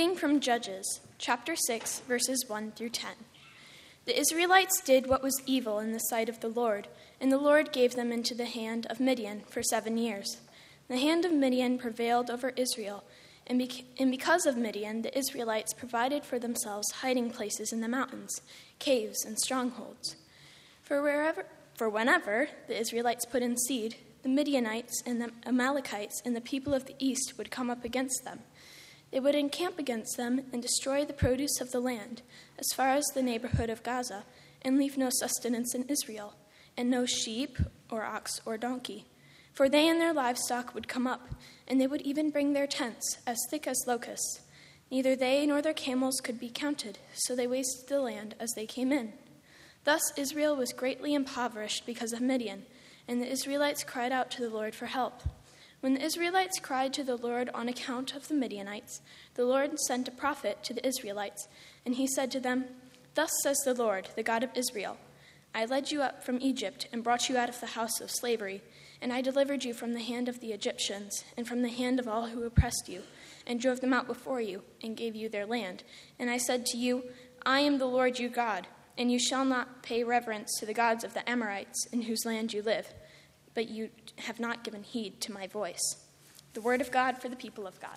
Reading from Judges, chapter 6, verses 1 through 10. The Israelites did what was evil in the sight of the Lord, and the Lord gave them into the hand of Midian for seven years. The hand of Midian prevailed over Israel, and, bec- and because of Midian, the Israelites provided for themselves hiding places in the mountains, caves, and strongholds. For, wherever, for whenever the Israelites put in seed, the Midianites and the Amalekites and the people of the east would come up against them. They would encamp against them and destroy the produce of the land, as far as the neighborhood of Gaza, and leave no sustenance in Israel, and no sheep, or ox, or donkey. For they and their livestock would come up, and they would even bring their tents, as thick as locusts. Neither they nor their camels could be counted, so they wasted the land as they came in. Thus Israel was greatly impoverished because of Midian, and the Israelites cried out to the Lord for help. When the Israelites cried to the Lord on account of the Midianites, the Lord sent a prophet to the Israelites, and he said to them, Thus says the Lord, the God of Israel I led you up from Egypt and brought you out of the house of slavery, and I delivered you from the hand of the Egyptians and from the hand of all who oppressed you, and drove them out before you, and gave you their land. And I said to you, I am the Lord your God, and you shall not pay reverence to the gods of the Amorites in whose land you live but you have not given heed to my voice. The word of God for the people of God.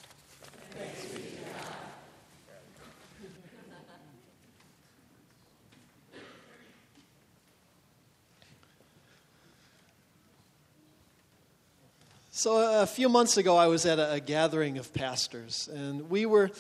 So, a few months ago, I was at a, a gathering of pastors, and we were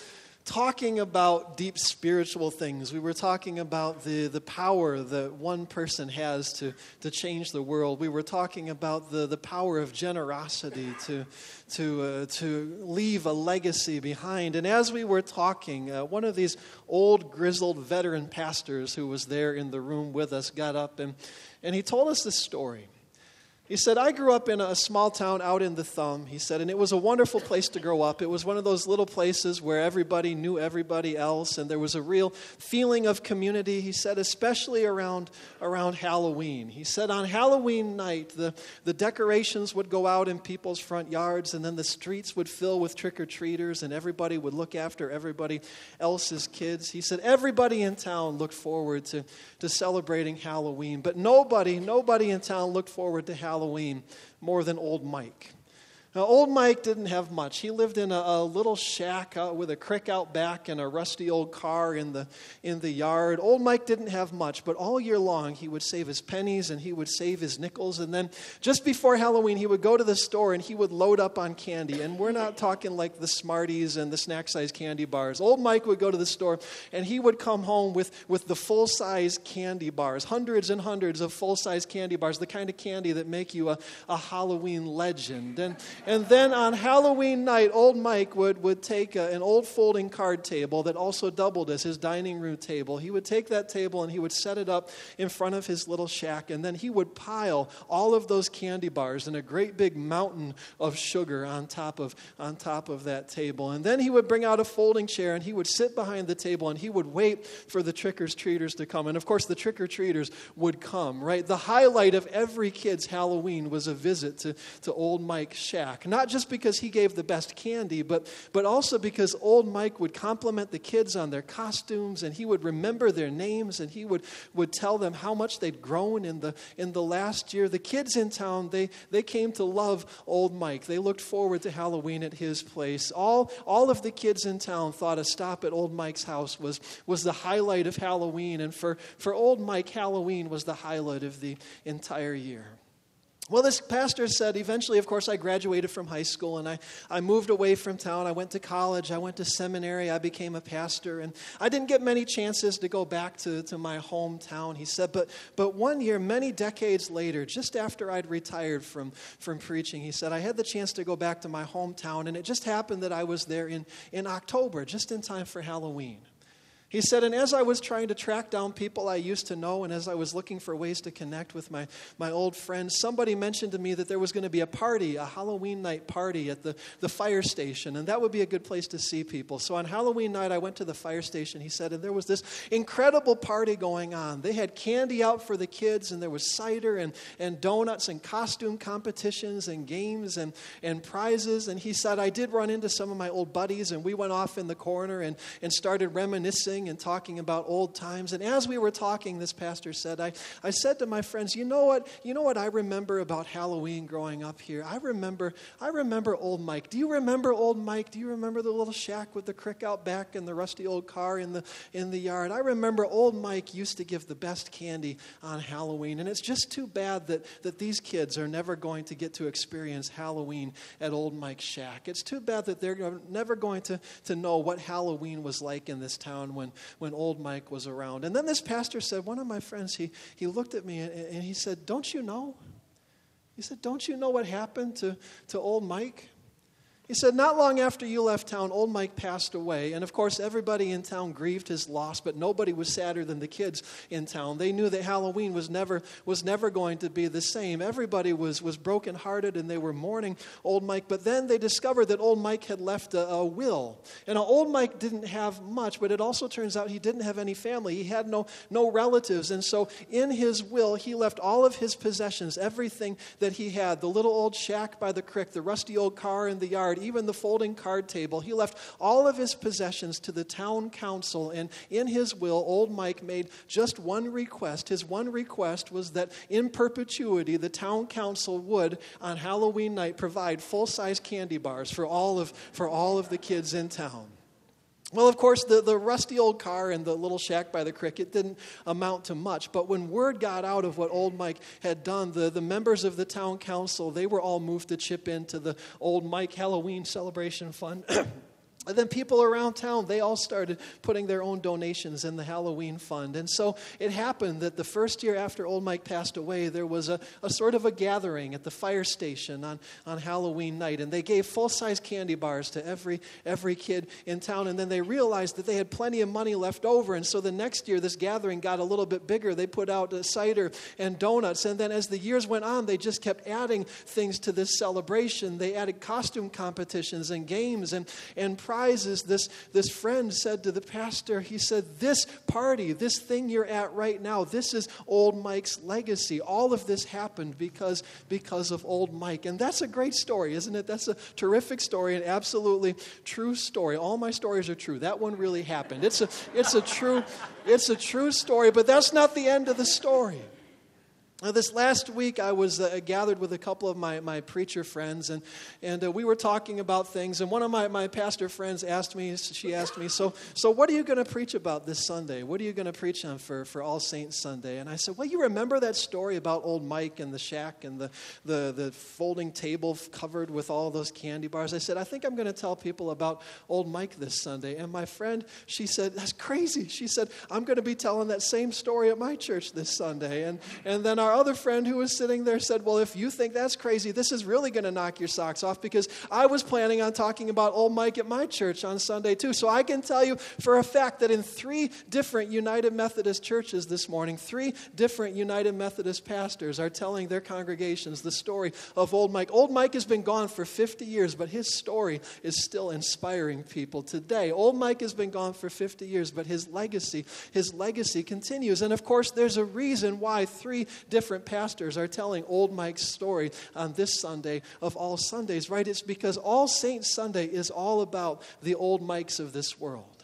talking about deep spiritual things. We were talking about the, the power that one person has to, to change the world. We were talking about the, the power of generosity to, to, uh, to leave a legacy behind. And as we were talking, uh, one of these old, grizzled veteran pastors who was there in the room with us got up and, and he told us this story. He said, I grew up in a small town out in the thumb. He said, and it was a wonderful place to grow up. It was one of those little places where everybody knew everybody else, and there was a real feeling of community. He said, especially around, around Halloween. He said, on Halloween night, the, the decorations would go out in people's front yards, and then the streets would fill with trick or treaters, and everybody would look after everybody else's kids. He said, everybody in town looked forward to, to celebrating Halloween, but nobody, nobody in town looked forward to Halloween Halloween more than old Mike. Now, old Mike didn't have much. He lived in a, a, little shack out with a crick out back and a rusty old car in the, in the yard. Old Mike didn't have much, but all year long he would save his pennies and he would save his nickels. And then just before Halloween, he would go to the store and he would load up on candy. And we're not talking like the Smarties and the snack size candy bars. Old Mike would go to the store and he would come home with, with the full size candy bars, hundreds and hundreds of full size candy bars, the kind of candy that make you a, a Halloween legend. And and then on Halloween night, old Mike would, would take a, an old folding card table that also doubled as his dining room table. He would take that table and he would set it up in front of his little shack, and then he would pile all of those candy bars in a great big mountain of sugar on top of, on top of that table. And then he would bring out a folding chair and he would sit behind the table and he would wait for the trick or treaters to come. And of course, the trick or treaters would come, right? The highlight of every kid's Halloween was a visit to, to old Mike's shack not just because he gave the best candy, but, but also because old Mike would compliment the kids on their costumes and he would remember their names and he would, would tell them how much they'd grown in the, in the last year. The kids in town, they, they came to love old Mike. They looked forward to Halloween at his place. All, all of the kids in town thought a stop at old Mike's house was, was the highlight of Halloween. And for, for old Mike, Halloween was the highlight of the entire year. Well, this pastor said, eventually, of course, I graduated from high school and I, I moved away from town. I went to college, I went to seminary, I became a pastor, and I didn't get many chances to go back to, to my hometown, he said. But, but one year, many decades later, just after I'd retired from, from preaching, he said, I had the chance to go back to my hometown, and it just happened that I was there in, in October, just in time for Halloween. He said, and as I was trying to track down people I used to know, and as I was looking for ways to connect with my, my old friends, somebody mentioned to me that there was going to be a party, a Halloween night party at the, the fire station, and that would be a good place to see people. So on Halloween night, I went to the fire station, he said, and there was this incredible party going on. They had candy out for the kids, and there was cider and, and donuts and costume competitions and games and, and prizes. And he said, I did run into some of my old buddies, and we went off in the corner and, and started reminiscing and talking about old times. And as we were talking, this pastor said, I, I said to my friends, you know what? You know what I remember about Halloween growing up here? I remember, I remember old Mike. Do you remember old Mike? Do you remember the little shack with the crick out back and the rusty old car in the in the yard? I remember old Mike used to give the best candy on Halloween. And it's just too bad that, that these kids are never going to get to experience Halloween at old Mike's shack. It's too bad that they're never going to, to know what Halloween was like in this town when, when old Mike was around. And then this pastor said, one of my friends, he, he looked at me and, and he said, Don't you know? He said, Don't you know what happened to, to old Mike? He said, Not long after you left town, old Mike passed away. And of course, everybody in town grieved his loss, but nobody was sadder than the kids in town. They knew that Halloween was never, was never going to be the same. Everybody was, was brokenhearted and they were mourning old Mike. But then they discovered that old Mike had left a, a will. And old Mike didn't have much, but it also turns out he didn't have any family. He had no, no relatives. And so in his will, he left all of his possessions, everything that he had the little old shack by the creek, the rusty old car in the yard even the folding card table. He left all of his possessions to the town council, and in his will, old Mike made just one request. His one request was that in perpetuity, the town council would, on Halloween night, provide full size candy bars for all of, for all of the kids in town. Well, of course, the, the rusty old car and the little shack by the creek, it didn't amount to much. But when word got out of what old Mike had done, the, the members of the town council, they were all moved to chip into the old Mike Halloween celebration fund. And then people around town, they all started putting their own donations in the Halloween fund. And so it happened that the first year after old Mike passed away, there was a, a sort of a gathering at the fire station on, on Halloween night. And they gave full size candy bars to every, every kid in town. And then they realized that they had plenty of money left over. And so the next year, this gathering got a little bit bigger. They put out uh, cider and donuts. And then as the years went on, they just kept adding things to this celebration. They added costume competitions and games and, and prizes, this, this friend said to the pastor, he said, This party, this thing you're at right now, this is old Mike's legacy. All of this happened because, because of old Mike. And that's a great story, isn't it? That's a terrific story, an absolutely true story. All my stories are true. That one really happened. It's a, it's a, true, it's a true story, but that's not the end of the story. Now, this last week, I was uh, gathered with a couple of my, my preacher friends, and, and uh, we were talking about things. And one of my, my pastor friends asked me, she asked me, so, so what are you going to preach about this Sunday? What are you going to preach on for, for All Saints Sunday? And I said, Well, you remember that story about old Mike and the shack and the, the, the folding table covered with all those candy bars? I said, I think I'm going to tell people about old Mike this Sunday. And my friend, she said, That's crazy. She said, I'm going to be telling that same story at my church this Sunday. And, and then our our other friend who was sitting there said, Well, if you think that's crazy, this is really going to knock your socks off because I was planning on talking about old Mike at my church on Sunday too. So I can tell you for a fact that in three different United Methodist churches this morning, three different United Methodist pastors are telling their congregations the story of old Mike. Old Mike has been gone for 50 years, but his story is still inspiring people today. Old Mike has been gone for 50 years, but his legacy, his legacy continues. And of course, there's a reason why three different different pastors are telling old Mike's story on this Sunday of all Sundays, right? It's because All Saints Sunday is all about the old Mikes of this world.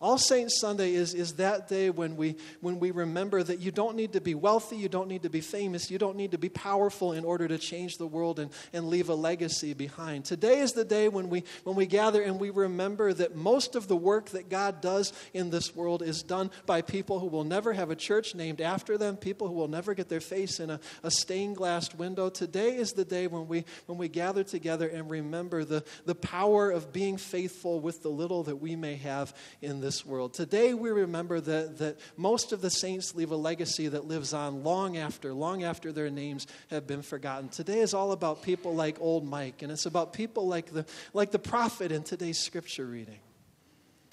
All Saints Sunday is, is that day when we, when we remember that you don't need to be wealthy, you don't need to be famous, you don't need to be powerful in order to change the world and, and leave a legacy behind. Today is the day when we, when we gather and we remember that most of the work that God does in this world is done by people who will never have a church named after them, people who will never get their face in a, a stained glass window. Today is the day when we, when we gather together and remember the, the power of being faithful with the little that we may have in this this world. Today we remember that, that most of the saints leave a legacy that lives on long after, long after their names have been forgotten. Today is all about people like old Mike, and it's about people like the, like the prophet in today's scripture reading.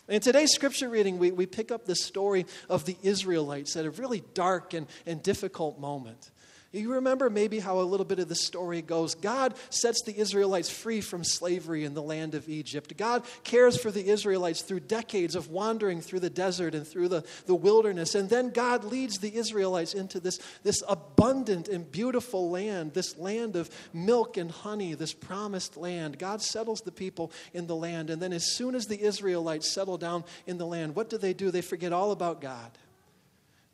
In today's scripture reading, we, we pick up the story of the Israelites at a really dark and, and difficult moment. You remember maybe how a little bit of the story goes. God sets the Israelites free from slavery in the land of Egypt. God cares for the Israelites through decades of wandering through the desert and through the, the wilderness. And then God leads the Israelites into this, this abundant and beautiful land, this land of milk and honey, this promised land. God settles the people in the land. And then, as soon as the Israelites settle down in the land, what do they do? They forget all about God.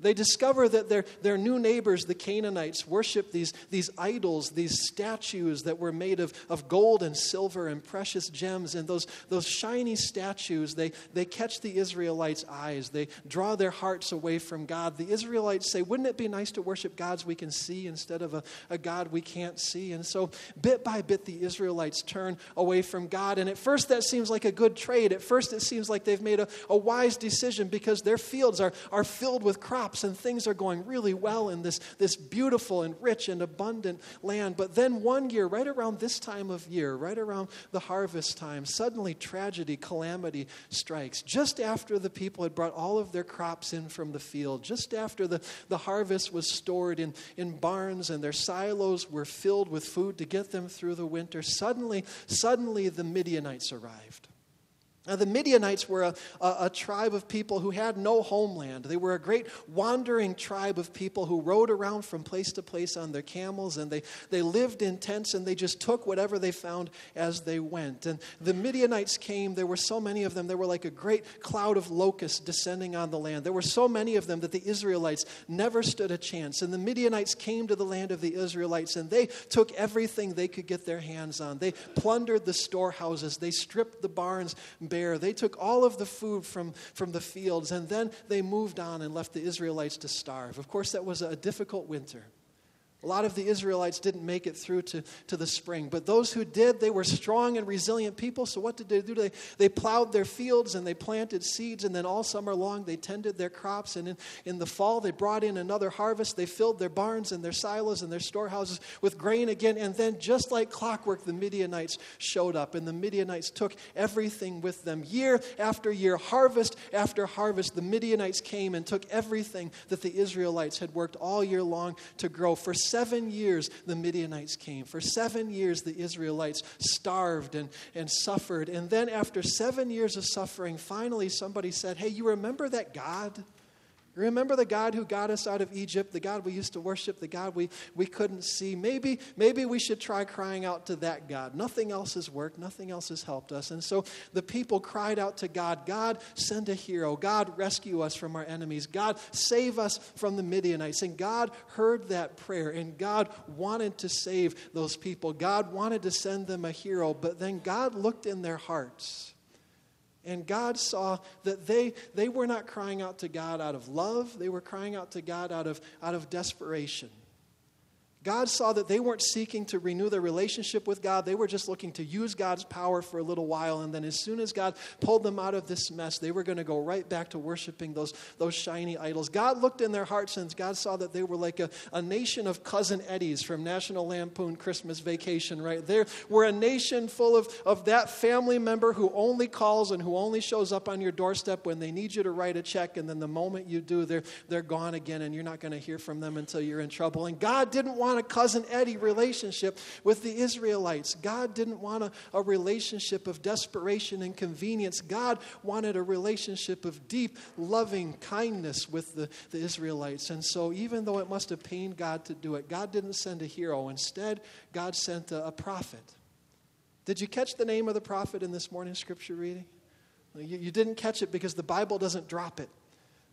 They discover that their, their new neighbors, the Canaanites, worship these, these idols, these statues that were made of, of gold and silver and precious gems. And those, those shiny statues, they, they catch the Israelites' eyes. They draw their hearts away from God. The Israelites say, Wouldn't it be nice to worship gods we can see instead of a, a God we can't see? And so, bit by bit, the Israelites turn away from God. And at first, that seems like a good trade. At first, it seems like they've made a, a wise decision because their fields are, are filled with crops crops and things are going really well in this, this beautiful and rich and abundant land. But then one year, right around this time of year, right around the harvest time, suddenly tragedy, calamity strikes. Just after the people had brought all of their crops in from the field, just after the, the harvest was stored in, in barns and their silos were filled with food to get them through the winter, suddenly, suddenly the Midianites arrived. Now, the Midianites were a, a, a, tribe of people who had no homeland. They were a great wandering tribe of people who rode around from place to place on their camels, and they, they lived in tents and they just took whatever they found as they went. And the Midianites came, there were so many of them, there were like a great cloud of locusts descending on the land. There were so many of them that the Israelites never stood a chance. And the Midianites came to the land of the Israelites, and they took everything they could get their hands on. They plundered the storehouses, they stripped the barns bare. They took all of the food from, from the fields and then they moved on and left the Israelites to starve. Of course, that was a difficult winter. A lot of the Israelites didn't make it through to, to the spring, but those who did, they were strong and resilient people. So, what did they do? They, they plowed their fields and they planted seeds, and then all summer long they tended their crops. And in, in the fall, they brought in another harvest. They filled their barns and their silos and their storehouses with grain again. And then, just like clockwork, the Midianites showed up, and the Midianites took everything with them. Year after year, harvest after harvest, the Midianites came and took everything that the Israelites had worked all year long to grow. For seven years, the Midianites came. For seven years, the Israelites starved and, and suffered. And then, after seven years of suffering, finally somebody said, Hey, you remember that God? Remember the God who got us out of Egypt, the God we used to worship, the God we, we couldn't see? Maybe, maybe we should try crying out to that God. Nothing else has worked, nothing else has helped us. And so the people cried out to God God, send a hero. God, rescue us from our enemies. God, save us from the Midianites. And God heard that prayer, and God wanted to save those people. God wanted to send them a hero, but then God looked in their hearts. And God saw that they, they were not crying out to God out of love, they were crying out to God out of, out of desperation. God saw that they weren't seeking to renew their relationship with God. They were just looking to use God's power for a little while. And then, as soon as God pulled them out of this mess, they were going to go right back to worshiping those, those shiny idols. God looked in their hearts and God saw that they were like a, a nation of cousin Eddies from National Lampoon Christmas Vacation, right? They were a nation full of, of that family member who only calls and who only shows up on your doorstep when they need you to write a check. And then the moment you do, they're, they're gone again and you're not going to hear from them until you're in trouble. And God didn't want want a cousin Eddie relationship with the Israelites. God didn't want a, a relationship of desperation and convenience. God wanted a relationship of deep, loving kindness with the, the Israelites. And so, even though it must have pained God to do it, God didn't send a hero. Instead, God sent a, a prophet. Did you catch the name of the prophet in this morning's scripture reading? You, you didn't catch it because the Bible doesn't drop it.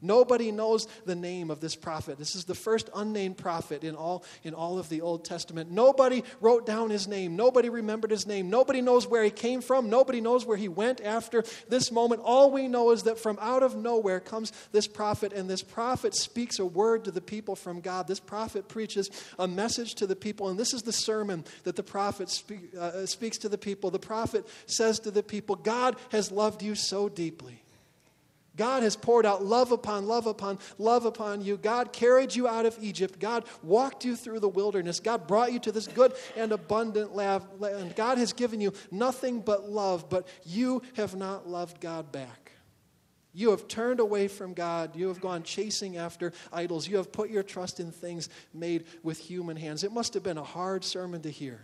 Nobody knows the name of this prophet. This is the first unnamed prophet in all, in all of the Old Testament. Nobody wrote down his name. Nobody remembered his name. Nobody knows where he came from. Nobody knows where he went after this moment. All we know is that from out of nowhere comes this prophet, and this prophet speaks a word to the people from God. This prophet preaches a message to the people, and this is the sermon that the prophet speak, uh, speaks to the people. The prophet says to the people, God has loved you so deeply God has poured out love upon love upon love upon you. God carried you out of Egypt. God walked you through the wilderness. God brought you to this good and abundant land. God has given you nothing but love, but you have not loved God back. You have turned away from God. You have gone chasing after idols. You have put your trust in things made with human hands. It must have been a hard sermon to hear.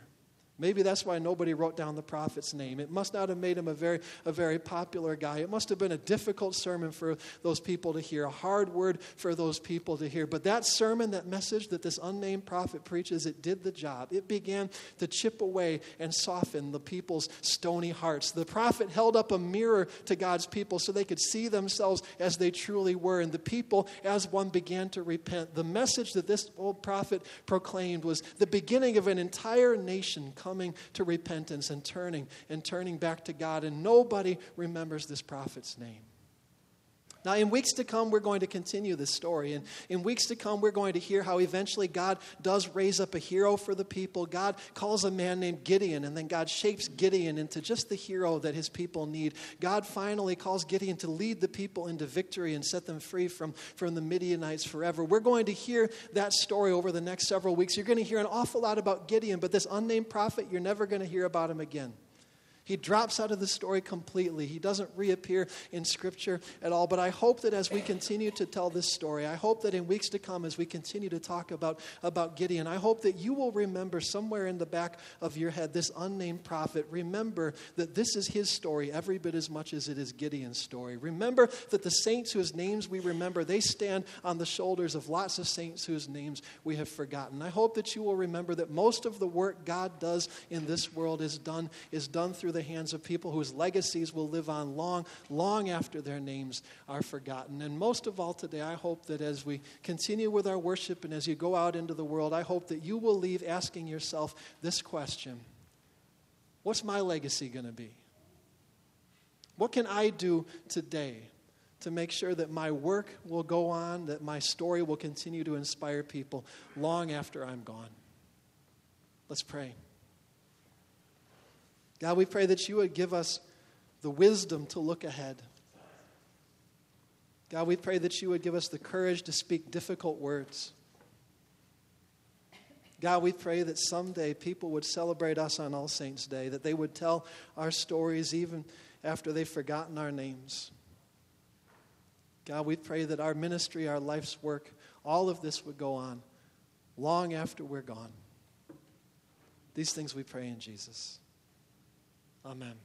Maybe that's why nobody wrote down the prophet's name. It must not have made him a very, a very popular guy. It must have been a difficult sermon for those people to hear, a hard word for those people to hear. But that sermon, that message that this unnamed prophet preaches, it did the job. It began to chip away and soften the people's stony hearts. The prophet held up a mirror to God's people so they could see themselves as they truly were. And the people, as one, began to repent. The message that this old prophet proclaimed was the beginning of an entire nation coming to repentance and turning and turning back to God. And nobody remembers this prophet's name. Now, in weeks to come, we're going to continue this story. And in weeks to come, we're going to hear how eventually God does raise up a hero for the people. God calls a man named Gideon, and then God shapes Gideon into just the hero that his people need. God finally calls Gideon to lead the people into victory and set them free from, from the Midianites forever. We're going to hear that story over the next several weeks. You're going to hear an awful lot about Gideon, but this unnamed prophet, you're never going to hear about him again. He drops out of the story completely. He doesn't reappear in Scripture at all. But I hope that as we continue to tell this story, I hope that in weeks to come, as we continue to talk about, about Gideon, I hope that you will remember somewhere in the back of your head this unnamed prophet. Remember that this is his story every bit as much as it is Gideon's story. Remember that the saints whose names we remember, they stand on the shoulders of lots of saints whose names we have forgotten. I hope that you will remember that most of the work God does in this world is done, is done through the hands of people whose legacies will live on long, long after their names are forgotten. And most of all today, I hope that as we continue with our worship and as you go out into the world, I hope that you will leave asking yourself this question What's my legacy going to be? What can I do today to make sure that my work will go on, that my story will continue to inspire people long after I'm gone? Let's pray. God, we pray that you would give us the wisdom to look ahead. God, we pray that you would give us the courage to speak difficult words. God, we pray that someday people would celebrate us on All Saints' Day, that they would tell our stories even after they've forgotten our names. God, we pray that our ministry, our life's work, all of this would go on long after we're gone. These things we pray in Jesus. Amen.